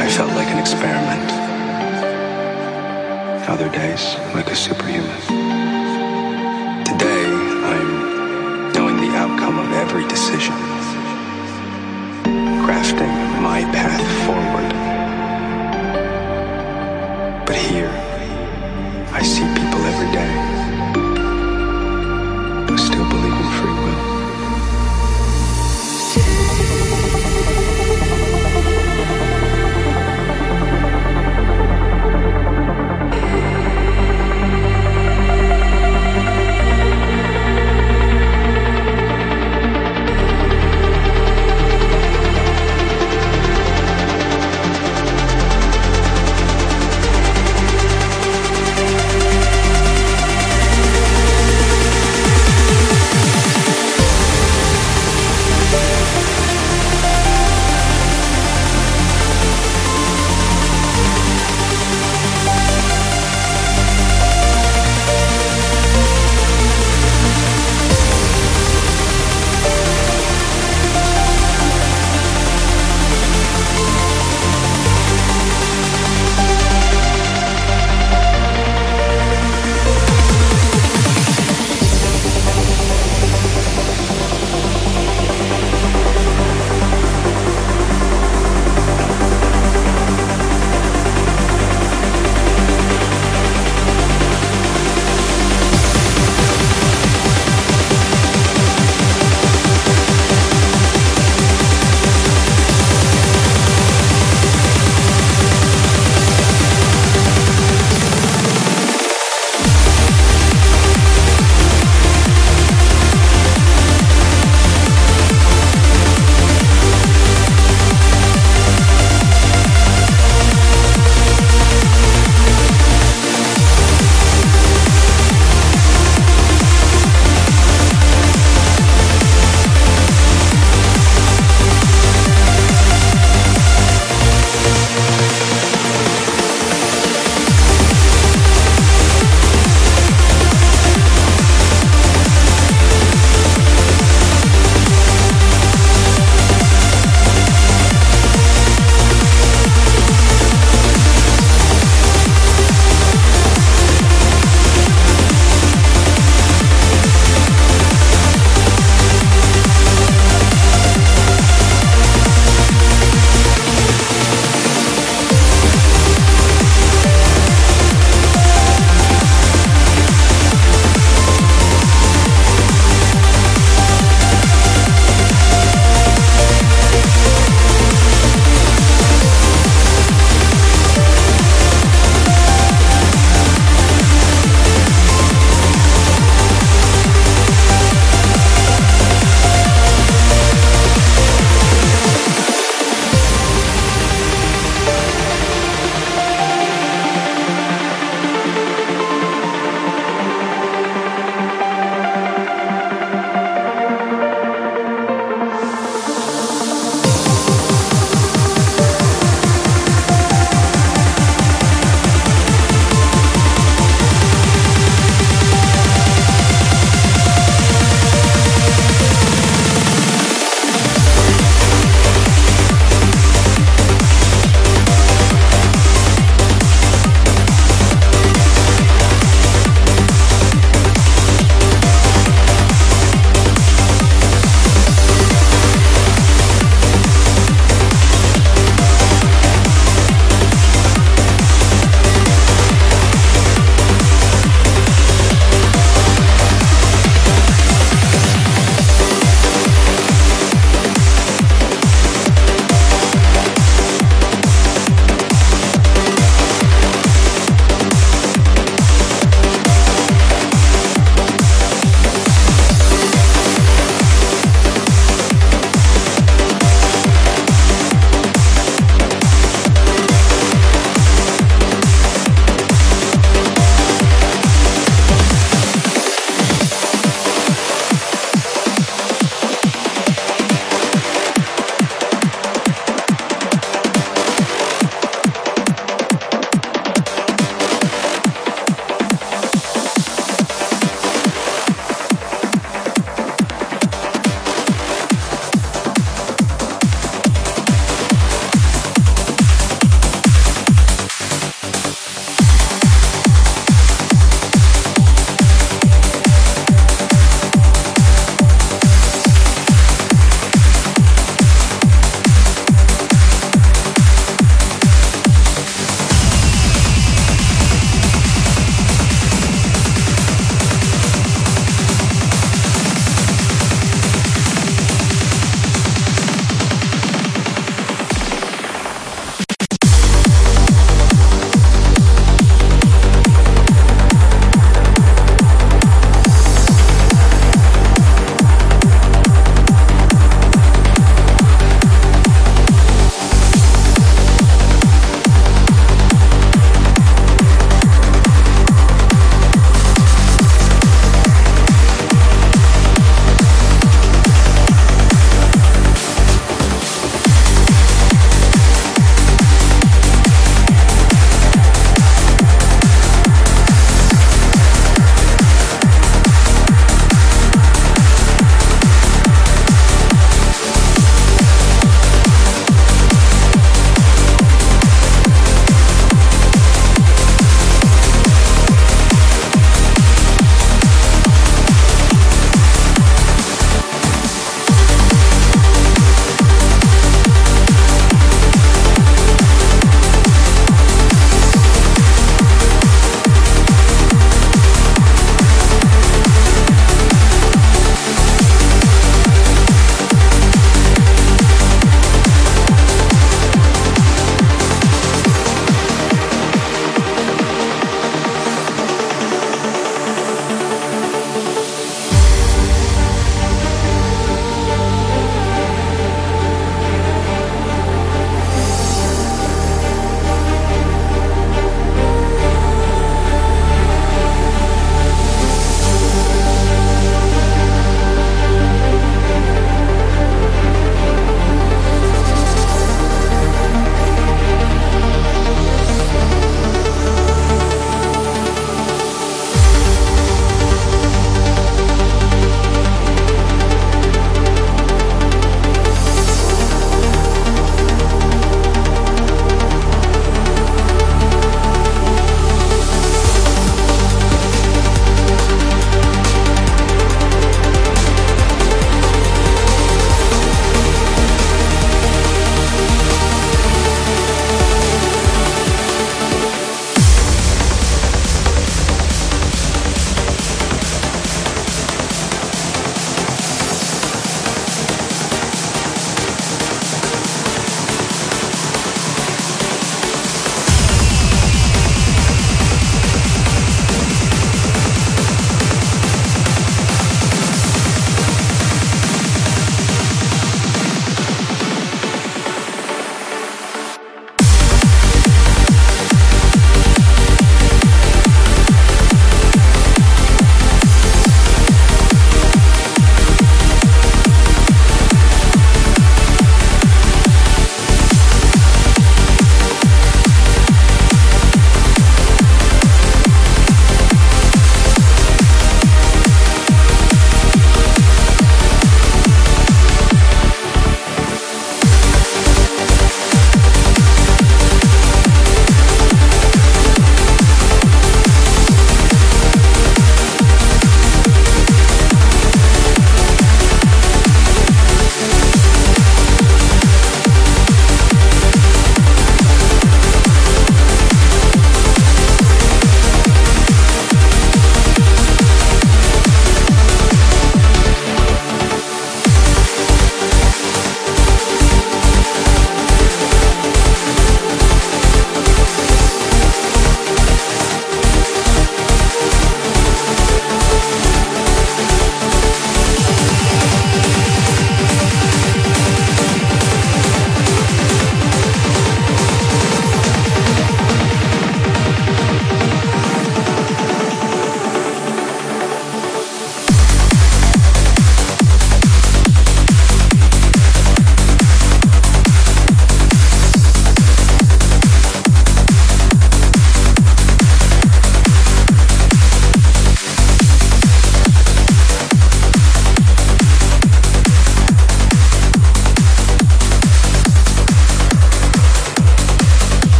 I felt like an experiment. Other days, like a superhuman. Today, I'm knowing the outcome of every decision, crafting my path forward. But here, I see people every day.